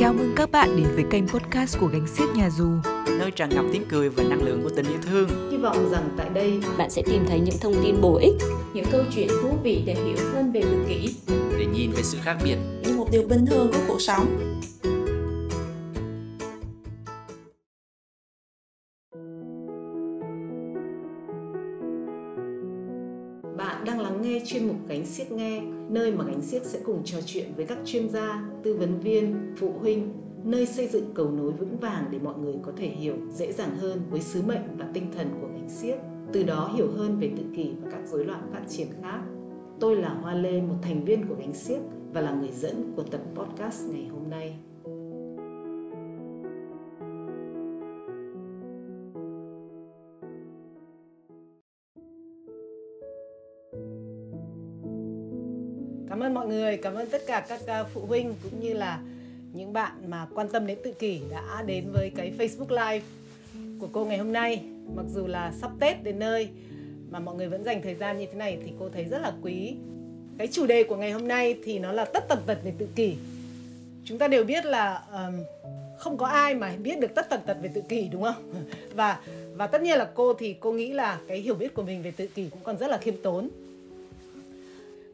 Chào mừng các bạn đến với kênh podcast của Gánh Xiếc Nhà Dù nơi tràn ngập tiếng cười và năng lượng của tình yêu thương. Hy vọng rằng tại đây bạn sẽ tìm thấy những thông tin bổ ích, những câu chuyện thú vị để hiểu hơn về tự kỷ, để nhìn về sự khác biệt như một điều bình thường của cuộc sống. Bạn đang lắng nghe chuyên mục Gánh siếc Nghe, nơi mà Gánh siếc sẽ cùng trò chuyện với các chuyên gia, tư vấn viên, phụ huynh, nơi xây dựng cầu nối vững vàng để mọi người có thể hiểu dễ dàng hơn với sứ mệnh và tinh thần của Gánh siếc. từ đó hiểu hơn về tự kỷ và các rối loạn phát triển khác. Tôi là Hoa Lê, một thành viên của Gánh siếc và là người dẫn của tập podcast ngày hôm nay. Cảm ơn mọi người, cảm ơn tất cả các à, phụ huynh cũng như là những bạn mà quan tâm đến tự kỷ đã đến với cái Facebook Live của cô ngày hôm nay. Mặc dù là sắp Tết đến nơi mà mọi người vẫn dành thời gian như thế này thì cô thấy rất là quý. Cái chủ đề của ngày hôm nay thì nó là tất tần tật về tự kỷ. Chúng ta đều biết là um, không có ai mà biết được tất tần tật về tự kỷ đúng không? Và và tất nhiên là cô thì cô nghĩ là cái hiểu biết của mình về tự kỷ cũng còn rất là khiêm tốn.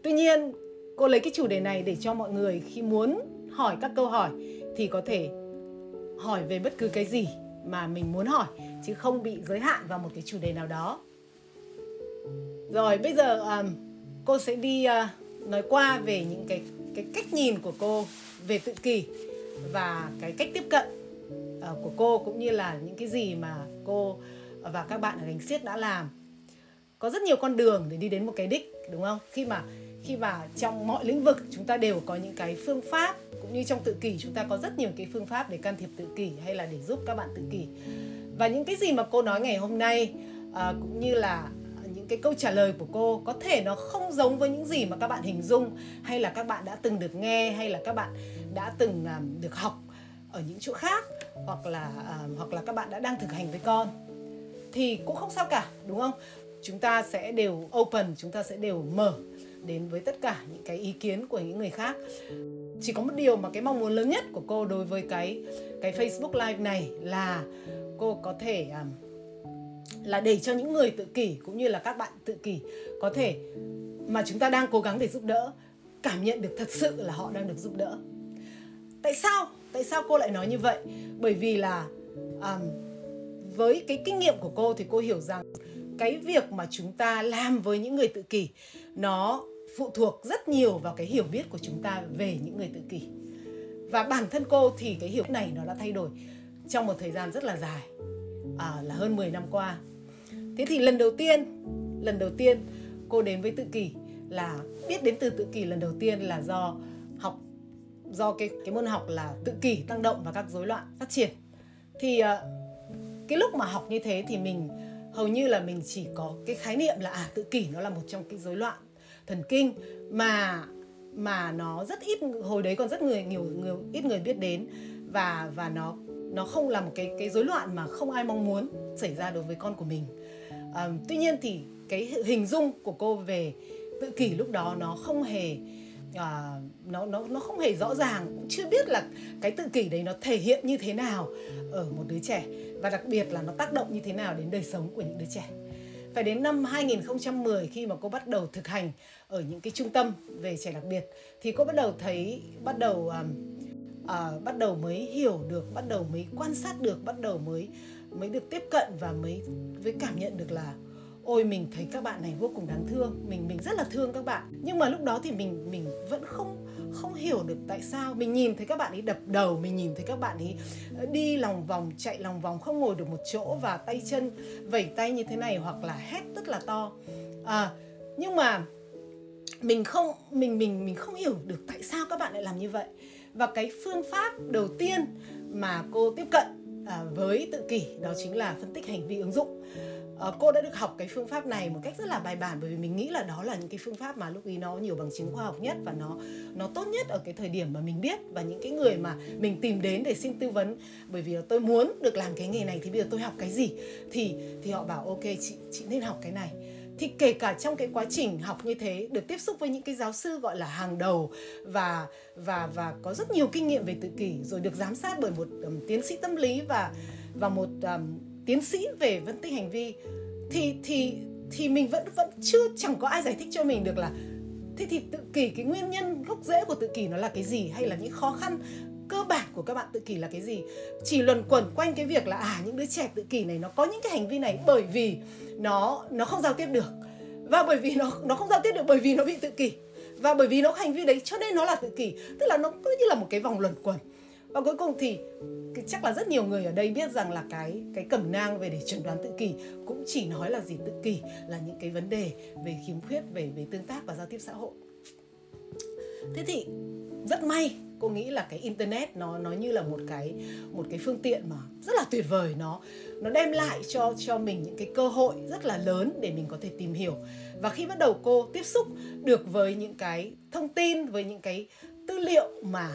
Tuy nhiên cô lấy cái chủ đề này để cho mọi người khi muốn hỏi các câu hỏi thì có thể hỏi về bất cứ cái gì mà mình muốn hỏi chứ không bị giới hạn vào một cái chủ đề nào đó. Rồi bây giờ um, cô sẽ đi uh, nói qua về những cái cái cách nhìn của cô về tự kỷ và cái cách tiếp cận uh, của cô cũng như là những cái gì mà cô và các bạn ở gánh siết đã làm. Có rất nhiều con đường để đi đến một cái đích đúng không? Khi mà khi mà trong mọi lĩnh vực chúng ta đều có những cái phương pháp cũng như trong tự kỷ chúng ta có rất nhiều cái phương pháp để can thiệp tự kỷ hay là để giúp các bạn tự kỷ. Và những cái gì mà cô nói ngày hôm nay à, cũng như là những cái câu trả lời của cô có thể nó không giống với những gì mà các bạn hình dung hay là các bạn đã từng được nghe hay là các bạn đã từng um, được học ở những chỗ khác hoặc là uh, hoặc là các bạn đã đang thực hành với con thì cũng không sao cả đúng không? Chúng ta sẽ đều open chúng ta sẽ đều mở đến với tất cả những cái ý kiến của những người khác. Chỉ có một điều mà cái mong muốn lớn nhất của cô đối với cái cái Facebook Live này là cô có thể um, là để cho những người tự kỷ cũng như là các bạn tự kỷ có thể mà chúng ta đang cố gắng để giúp đỡ cảm nhận được thật sự là họ đang được giúp đỡ. Tại sao? Tại sao cô lại nói như vậy? Bởi vì là um, với cái kinh nghiệm của cô thì cô hiểu rằng cái việc mà chúng ta làm với những người tự kỷ nó phụ thuộc rất nhiều vào cái hiểu biết của chúng ta về những người tự kỷ. Và bản thân cô thì cái hiểu này nó đã thay đổi trong một thời gian rất là dài à, là hơn 10 năm qua. Thế thì lần đầu tiên lần đầu tiên cô đến với tự kỷ là biết đến từ tự kỷ lần đầu tiên là do học do cái cái môn học là tự kỷ tăng động và các rối loạn phát triển. Thì à, cái lúc mà học như thế thì mình hầu như là mình chỉ có cái khái niệm là à tự kỷ nó là một trong cái rối loạn thần kinh mà mà nó rất ít hồi đấy còn rất người nhiều người ít người biết đến. Và và nó nó không là một cái cái rối loạn mà không ai mong muốn xảy ra đối với con của mình. À, tuy nhiên thì cái hình dung của cô về tự kỷ lúc đó nó không hề à, nó nó nó không hề rõ ràng cũng chưa biết là cái tự kỷ đấy nó thể hiện như thế nào ở một đứa trẻ. Và đặc biệt là nó tác động như thế nào đến đời sống của những đứa trẻ phải đến năm 2010 khi mà cô bắt đầu thực hành ở những cái trung tâm về trẻ đặc biệt thì cô bắt đầu thấy bắt đầu um, uh, bắt đầu mới hiểu được bắt đầu mới quan sát được bắt đầu mới mới được tiếp cận và mới với cảm nhận được là ôi mình thấy các bạn này vô cùng đáng thương mình mình rất là thương các bạn. Nhưng mà lúc đó thì mình mình vẫn không không hiểu được tại sao mình nhìn thấy các bạn ấy đập đầu mình nhìn thấy các bạn ấy ờ, đi lòng vòng chạy lòng vòng không ngồi được một chỗ và tay chân vẩy tay như thế này hoặc là hét rất là to. À, nhưng mà mình không mình mình mình không hiểu được tại sao các bạn lại làm như vậy. Và cái phương pháp đầu tiên mà cô tiếp cận à, với tự kỷ đó chính là phân tích hành vi ứng dụng uh, cô đã được học cái phương pháp này một cách rất là bài bản bởi vì mình nghĩ là đó là những cái phương pháp mà lúc ý nó nhiều bằng chứng khoa học nhất và nó nó tốt nhất ở cái thời điểm mà mình biết và những cái người mà mình tìm đến để xin tư vấn. Bởi vì tôi muốn được làm cái nghề này thì bây giờ tôi học cái gì? Thì thì họ bảo ok chị chị nên học cái này. Thì kể cả trong cái quá trình học như thế được tiếp xúc với những cái giáo sư gọi là hàng đầu và và và có rất nhiều kinh nghiệm về tự kỷ rồi được giám sát bởi một um, tiến sĩ tâm lý và và một um, tiến sĩ về phân tích hành vi, thì thì thì mình vẫn vẫn chưa chẳng có ai giải thích cho mình được là, thế thì tự kỷ cái nguyên nhân gốc rễ của tự kỷ nó là cái gì? Hay là những khó khăn cơ bản của các bạn tự kỷ là cái gì? Chỉ luẩn quẩn quanh cái việc là à những đứa trẻ tự kỷ này nó có những cái hành vi này bởi vì nó nó không giao tiếp được. Và bởi vì nó nó không giao tiếp được bởi vì nó bị tự kỷ. Và bởi vì nó có hành vi đấy cho nên nó là tự kỷ. Tức là nó cứ như là một cái vòng luẩn quẩn và cuối cùng thì chắc là rất nhiều người ở đây biết rằng là cái cái cẩm nang về để chẩn đoán tự kỷ cũng chỉ nói là gì? Tự kỷ là những cái vấn đề về khiếm khuyết, về về tương tác và giao tiếp xã hội. Thế thì rất may cô nghĩ là cái internet nó nó như là một cái một cái phương tiện mà rất là tuyệt vời. Nó nó đem lại cho cho mình những cái cơ hội rất là lớn để mình có thể tìm hiểu. Và khi bắt đầu cô tiếp xúc được với những cái thông tin, với những cái tư liệu mà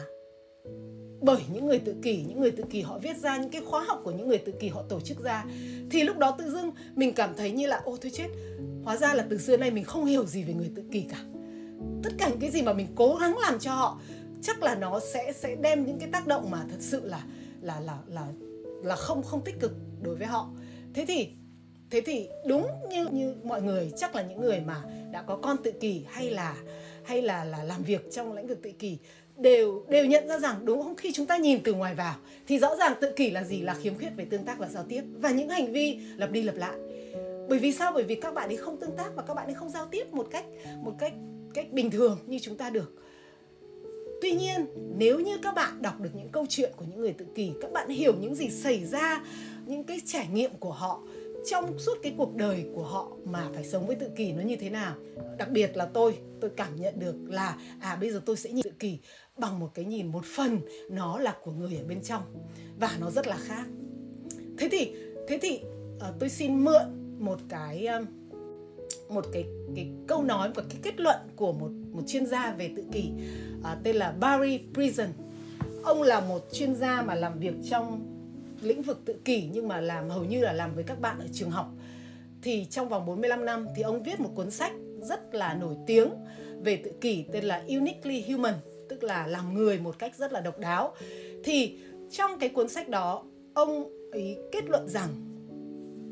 bởi những người tự kỷ, những người tự kỷ họ viết ra những cái khóa học của những người tự kỷ họ tổ chức ra. Thì lúc đó tự dưng mình cảm thấy như là, ô, thôi chết. Hóa ra là từ xưa nay mình không hiểu gì về người tự kỷ cả. Tất cả những cái gì mà mình cố gắng làm cho họ, chắc là nó sẽ sẽ đem những cái tác động mà thật sự là là là là là không không tích cực đối với họ. Thế thì thế thì đúng như như mọi người, chắc là những người mà đã có con tự kỷ hay là hay là là làm việc trong lĩnh vực tự kỷ đều đều nhận ra rằng đúng không? Khi chúng ta nhìn từ ngoài vào thì rõ ràng tự kỷ là gì? Là khiếm khuyết về tương tác và giao tiếp. Và những hành vi lặp đi lặp lại. Bởi vì sao? Bởi vì các bạn ấy không tương tác và các bạn ấy không giao tiếp một cách một cách cách bình thường như chúng ta được. Tuy nhiên, nếu như các bạn đọc được những câu chuyện của những người tự kỷ, các bạn hiểu những gì xảy ra, những cái trải nghiệm của họ trong suốt cái cuộc đời của họ mà phải sống với tự kỷ nó như thế nào. Đặc biệt là tôi, tôi cảm nhận được là à bây giờ tôi sẽ nhìn tự kỷ bằng một cái nhìn một phần nó là của người ở bên trong và nó rất là khác. Thế thì thế thì uh, tôi xin mượn một cái uh, một cái cái câu nói và cái kết luận của một một chuyên gia về tự kỷ uh, tên là Barry Prison. Ông là một chuyên gia mà làm việc trong lĩnh vực tự kỷ nhưng mà làm hầu như là làm với các bạn ở trường học. Thì trong vòng 45 năm thì ông viết một cuốn sách rất là nổi tiếng về tự kỷ tên là Uniquely Human, tức là làm người một cách rất là độc đáo. Thì trong cái cuốn sách đó, ông ấy kết luận rằng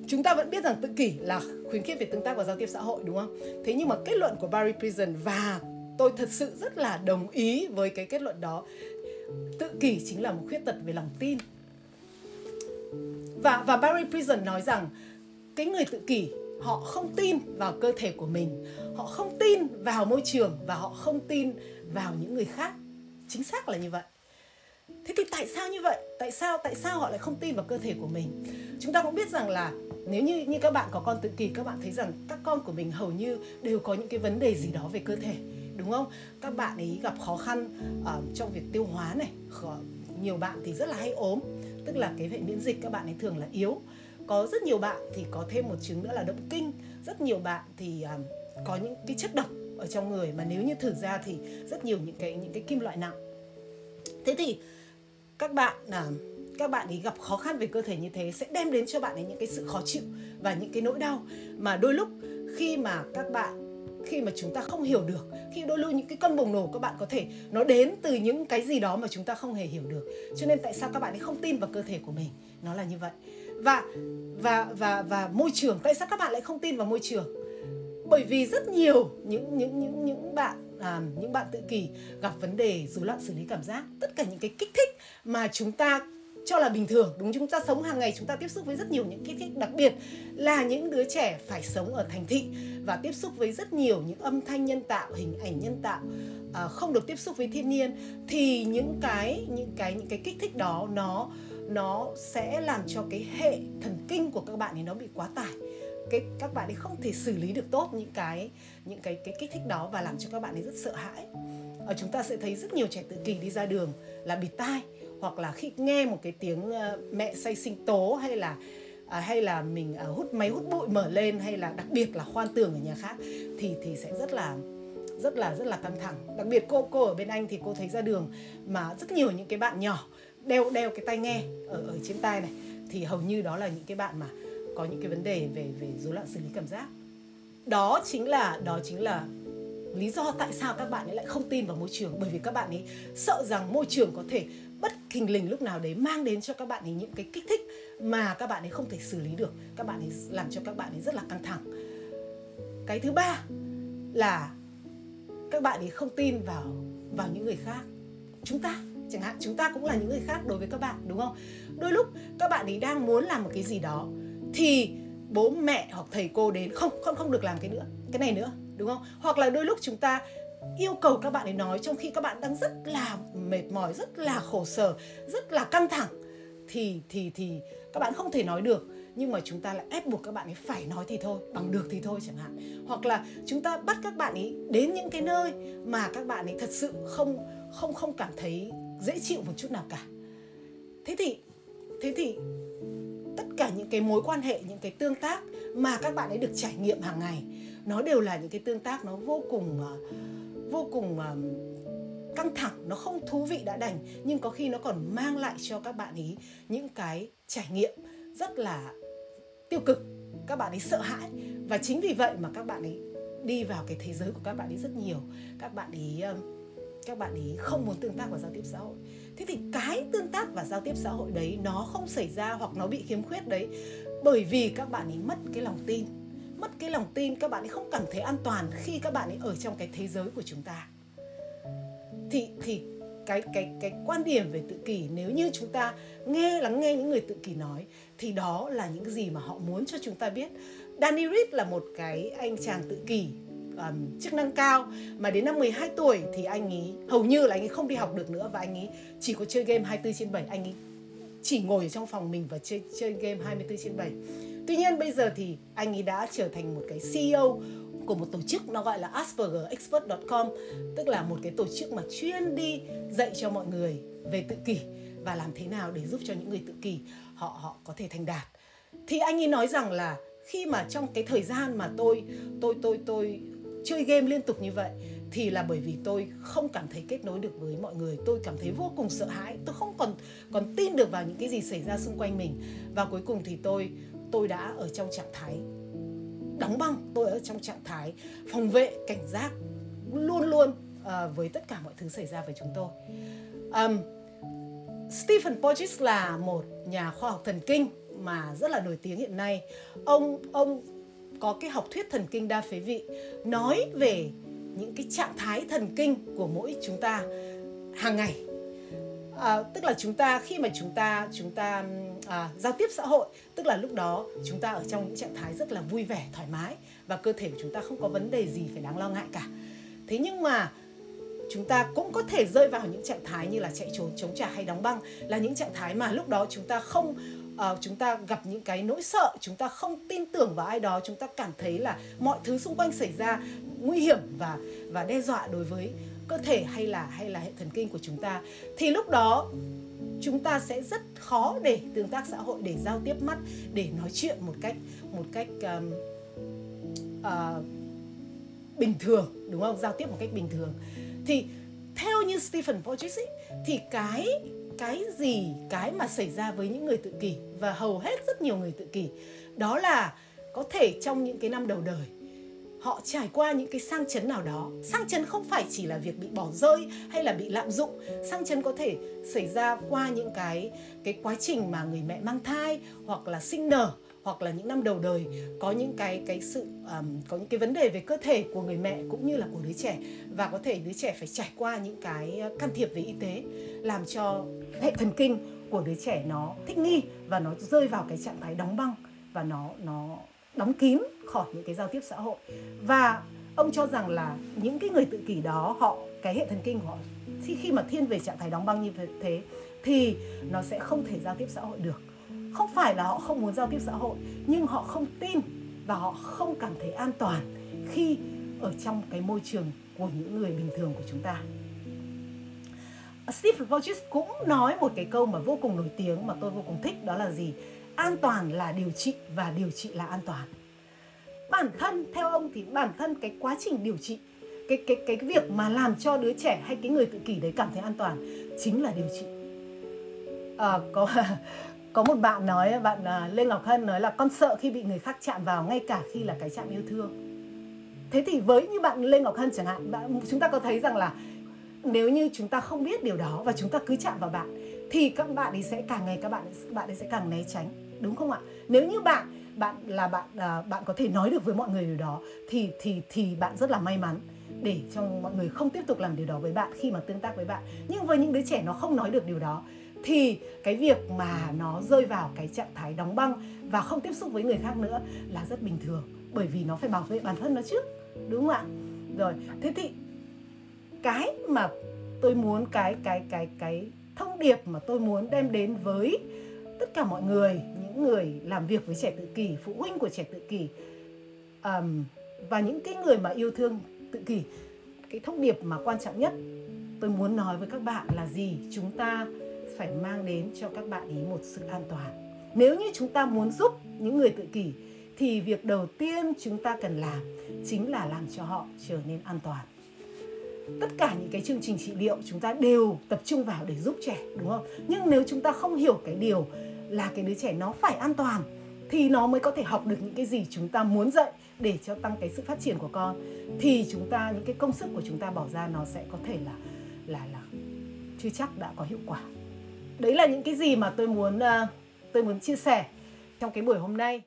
chúng ta vẫn biết rằng tự kỷ là khuyến khích về tương tác và giao tiếp xã hội đúng không? Thế nhưng mà kết luận của Barry Prison và tôi thật sự rất là đồng ý với cái kết luận đó. Tự kỷ chính là một khuyết tật về lòng tin. Và và Barry Prison nói rằng cái người tự kỷ họ không tin vào cơ thể của mình, họ không tin vào môi trường và họ không tin vào những người khác. Chính xác là như vậy. Thế thì tại sao như vậy? Tại sao tại sao họ lại không tin vào cơ thể của mình? Chúng ta cũng biết rằng là nếu như như các bạn có con tự kỷ các bạn thấy rằng các con của mình hầu như đều có những cái vấn đề gì đó về cơ thể đúng không các bạn ấy gặp khó khăn uh, trong việc tiêu hóa này nhiều bạn thì rất là hay ốm tức là cái hệ miễn dịch các bạn ấy thường là yếu có rất nhiều bạn thì có thêm một chứng nữa là động kinh rất nhiều bạn thì uh, có những cái chất độc ở trong người mà nếu như thử ra thì rất nhiều những cái những cái kim loại nặng. Thế thì các bạn à, các bạn ấy gặp khó khăn về cơ thể như thế sẽ đem đến cho bạn ấy những cái sự khó chịu và những cái nỗi đau. Mà đôi lúc khi mà các bạn khi mà chúng ta không hiểu được khi đôi lúc những cái cơn bùng nổ các bạn có thể nó đến từ những cái gì đó mà chúng ta không hề hiểu được. Cho nên tại sao các bạn ấy không tin vào cơ thể của mình? Nó là như vậy. Và và và và môi trường tại sao các bạn lại không tin vào môi trường? Bởi vì rất nhiều những những những những bạn à, những bạn tự kỷ gặp vấn đề rối loạn xử lý cảm giác. Tất cả những cái kích thích mà chúng ta cho là bình thường đúng chúng ta sống hàng ngày chúng ta tiếp xúc với rất nhiều những kích thích đặc biệt là những đứa trẻ phải sống ở thành thị và tiếp xúc với rất nhiều những âm thanh nhân tạo hình ảnh nhân tạo à, không được tiếp xúc với thiên nhiên thì những cái những cái những cái kích thích đó nó nó sẽ làm cho cái hệ thần kinh của các bạn thì nó bị quá tải cái các bạn ấy không thể xử lý được tốt những cái những cái cái kích thích đó và làm cho các bạn ấy rất sợ hãi. Ở chúng ta sẽ thấy rất nhiều trẻ tự kỷ đi ra đường là bịt tai hoặc là khi nghe một cái tiếng uh, mẹ say sinh tố hay là à, hay là mình à, hút máy hút bụi mở lên hay là đặc biệt là khoan tường ở nhà khác thì thì sẽ rất là rất là rất là căng thẳng. Đặc biệt cô cô ở bên anh thì cô thấy ra đường mà rất nhiều những cái bạn nhỏ đeo đeo cái tai nghe ở ở trên tai này thì hầu như đó là những cái bạn mà có những cái vấn đề về về rối loạn xử lý cảm giác. Đó chính là, đó chính là lý do tại sao các bạn ấy lại không tin vào môi trường. Bởi vì các bạn ấy sợ rằng môi trường có thể bất thình lình lúc nào đấy mang đến cho các bạn ấy những cái kích thích mà các bạn ấy không thể xử lý được. Các bạn ấy làm cho các bạn ấy rất là căng thẳng. Cái thứ ba là các bạn ấy không tin vào vào những người khác. Chúng ta, chẳng hạn, chúng ta cũng là những người khác đối với các bạn, đúng không? Đôi lúc các bạn ấy đang muốn làm một cái gì đó thì bố mẹ hoặc thầy cô đến không không không được làm cái nữa, cái này nữa, đúng không? Hoặc là đôi lúc chúng ta yêu cầu các bạn ấy nói trong khi các bạn đang rất là mệt mỏi, rất là khổ sở, rất là căng thẳng, thì thì thì các bạn không thể nói được. Nhưng mà chúng ta lại ép buộc các bạn ấy phải nói thì thôi, bằng được thì thôi chẳng hạn. Hoặc là chúng ta bắt các bạn ấy đến những cái nơi mà các bạn ấy thật sự không không không cảm thấy dễ chịu một chút nào cả. Thế thì thế thì tất cả những cái mối quan hệ, những cái tương tác mà các bạn ấy được trải nghiệm hàng ngày. Nó đều là những cái tương tác nó vô cùng ờ, vô cùng ờ, căng thẳng, nó không thú vị đã đành, nhưng có khi nó còn mang lại cho các bạn ý những cái trải nghiệm rất là tiêu cực. Các bạn ấy sợ hãi và chính vì vậy mà các bạn ấy đi vào cái thế giới của các bạn ấy rất nhiều. Các bạn ấy các bạn ấy không muốn tương tác và giao tiếp xã hội thế thì cái tương tác và giao tiếp xã hội đấy nó không xảy ra hoặc nó bị khiếm khuyết đấy bởi vì các bạn ấy mất cái lòng tin. Mất cái lòng tin, các bạn ấy không cảm thấy an toàn khi các bạn ấy ở trong cái thế giới của chúng ta. Thì thì cái cái cái quan điểm về tự kỷ, nếu như chúng ta nghe, lắng nghe những người tự kỷ nói, thì đó là những gì mà họ muốn cho chúng ta biết. Danny Reed là một cái anh chàng tự kỷ um, chức năng cao. Mà đến năm 12 tuổi thì anh ấy hầu như là anh ấy không đi học được nữa và anh ấy chỉ có chơi game 24 trên 7 anh ấy chỉ ngồi ở trong phòng mình và chơi chơi game 24 trên 7 Tuy nhiên bây giờ thì anh ấy đã trở thành một cái CEO của một tổ chức nó gọi là aspergerexpert.com tức là một cái tổ chức mà chuyên đi dạy cho mọi người về tự kỷ và làm thế nào để giúp cho những người tự kỷ họ họ có thể thành đạt. Thì anh ấy nói rằng là khi mà trong cái thời gian mà tôi tôi tôi tôi chơi game liên tục như vậy thì là bởi vì tôi không cảm thấy kết nối được với mọi người. Tôi cảm thấy vô cùng sợ hãi. Tôi không còn còn tin được vào những cái gì xảy ra xung quanh mình. Và cuối cùng thì tôi tôi đã ở trong trạng thái đóng băng. Tôi ở trong trạng thái phòng vệ cảnh giác luôn luôn uh, với tất cả mọi thứ xảy ra với chúng tôi. Um, Stephen Porges là một nhà khoa học thần kinh mà rất là nổi tiếng hiện nay. Ông ông có cái học thuyết thần kinh đa phế vị nói về những cái trạng thái thần kinh của mỗi chúng ta hàng ngày. À, tức là chúng ta khi mà chúng ta chúng ta à, giao tiếp xã hội tức là lúc đó chúng ta ở trong những trạng thái rất là vui vẻ thoải mái và cơ thể của chúng ta không có vấn đề gì phải đáng lo ngại cả. Thế nhưng mà chúng ta cũng có thể rơi vào những trạng thái như là chạy trốn chống trả hay đóng băng là những trạng thái mà lúc đó chúng ta không uh, chúng ta gặp những cái nỗi sợ chúng ta không tin tưởng vào ai đó chúng ta cảm thấy là mọi thứ xung quanh xảy ra nguy hiểm và và đe dọa đối với cơ thể hay là hay là hệ thần kinh của chúng ta. Thì lúc đó chúng ta sẽ rất khó để tương tác xã hội để giao tiếp mắt để nói chuyện một cách một cách um, uh, bình thường đúng không? Giao tiếp một cách bình thường. Thì theo như Stephen Porges ấy, thì cái cái gì, cái mà xảy ra với những người tự kỷ và hầu hết rất nhiều người tự kỷ, đó là có thể trong những cái năm đầu đời, họ trải qua những cái sang chấn nào đó. Sang chấn không phải chỉ là việc bị bỏ rơi hay là bị lạm dụng. Sang chấn có thể xảy ra qua những cái cái quá trình mà người mẹ mang thai hoặc là sinh nở hoặc là những năm đầu đời có những cái cái sự um, có những cái vấn đề về cơ thể của người mẹ cũng như là của đứa trẻ. Và có thể đứa trẻ phải trải qua những cái ờ, can thiệp về y tế làm cho hệ thần kinh của đứa trẻ nó thích nghi và nó rơi vào cái trạng thái đóng băng và nó nó đóng kín khỏi những cái giao tiếp xã hội. Và ông cho rằng là những cái người tự kỷ đó họ cái hệ thần kinh của họ khi khi mà thiên về trạng thái đóng băng như thế thì nó sẽ không thể giao tiếp xã hội được không phải là họ không muốn giao tiếp xã hội nhưng họ không tin và họ không cảm thấy an toàn khi ở trong cái môi trường của những người bình thường của chúng ta Steve Rogers cũng nói một cái câu mà vô cùng nổi tiếng mà tôi vô cùng thích đó là gì? An toàn là điều trị và điều trị là an toàn. Bản thân theo ông thì bản thân cái quá trình điều trị cái cái cái việc mà làm cho đứa trẻ hay cái người tự kỷ đấy cảm thấy an toàn chính là điều trị. À, có có một bạn nói bạn à, Lê Ngọc Hân nói là con sợ khi bị người khác chạm vào ngay cả khi là cái chạm yêu thương. Thế thì với như bạn lê ngọc hân chẳng hạn bạn, chúng ta có thấy rằng là nếu như chúng ta không biết điều đó và chúng ta cứ chạm vào bạn thì các bạn ấy sẽ càng ngày các bạn bạn ấy sẽ càng né tránh đúng không ạ? Nếu như bạn bạn là bạn à, bạn có thể nói được với mọi người điều đó thì thì thì bạn rất là may mắn để cho mọi người không tiếp tục làm điều đó với bạn khi mà tương tác với bạn. Nhưng với những đứa trẻ nó không nói được điều đó thì cái việc mà nó rơi vào cái trạng thái đóng băng và không tiếp xúc với người khác nữa là rất bình thường. Bởi vì nó phải bảo vệ bản thân nó trước đúng không ạ? Rồi thế thì cái mà tôi muốn cái cái cái cái thông điệp mà tôi muốn đem đến với tất cả mọi người những người làm việc với trẻ tự kỷ phụ huynh của trẻ tự kỷ um, và những cái người mà yêu thương tự kỷ cái thông điệp mà quan trọng nhất tôi muốn nói với các bạn là gì? Chúng ta phải mang đến cho các bạn ý một sự an toàn. Nếu như chúng ta muốn giúp những người tự kỷ, thì việc đầu tiên chúng ta cần làm chính là làm cho họ trở nên an toàn. Tất cả những cái chương trình trị liệu chúng ta đều tập trung vào để giúp trẻ, đúng không? Nhưng nếu chúng ta không hiểu cái điều là cái đứa trẻ nó phải an toàn, thì nó mới có thể học được những cái gì chúng ta muốn dạy để cho tăng cái sự phát triển của con. Thì chúng ta, những cái công sức của chúng ta bỏ ra nó sẽ có thể là là là chưa chắc đã có hiệu quả đấy là những cái gì mà tôi muốn uh, tôi muốn chia sẻ trong cái buổi hôm nay.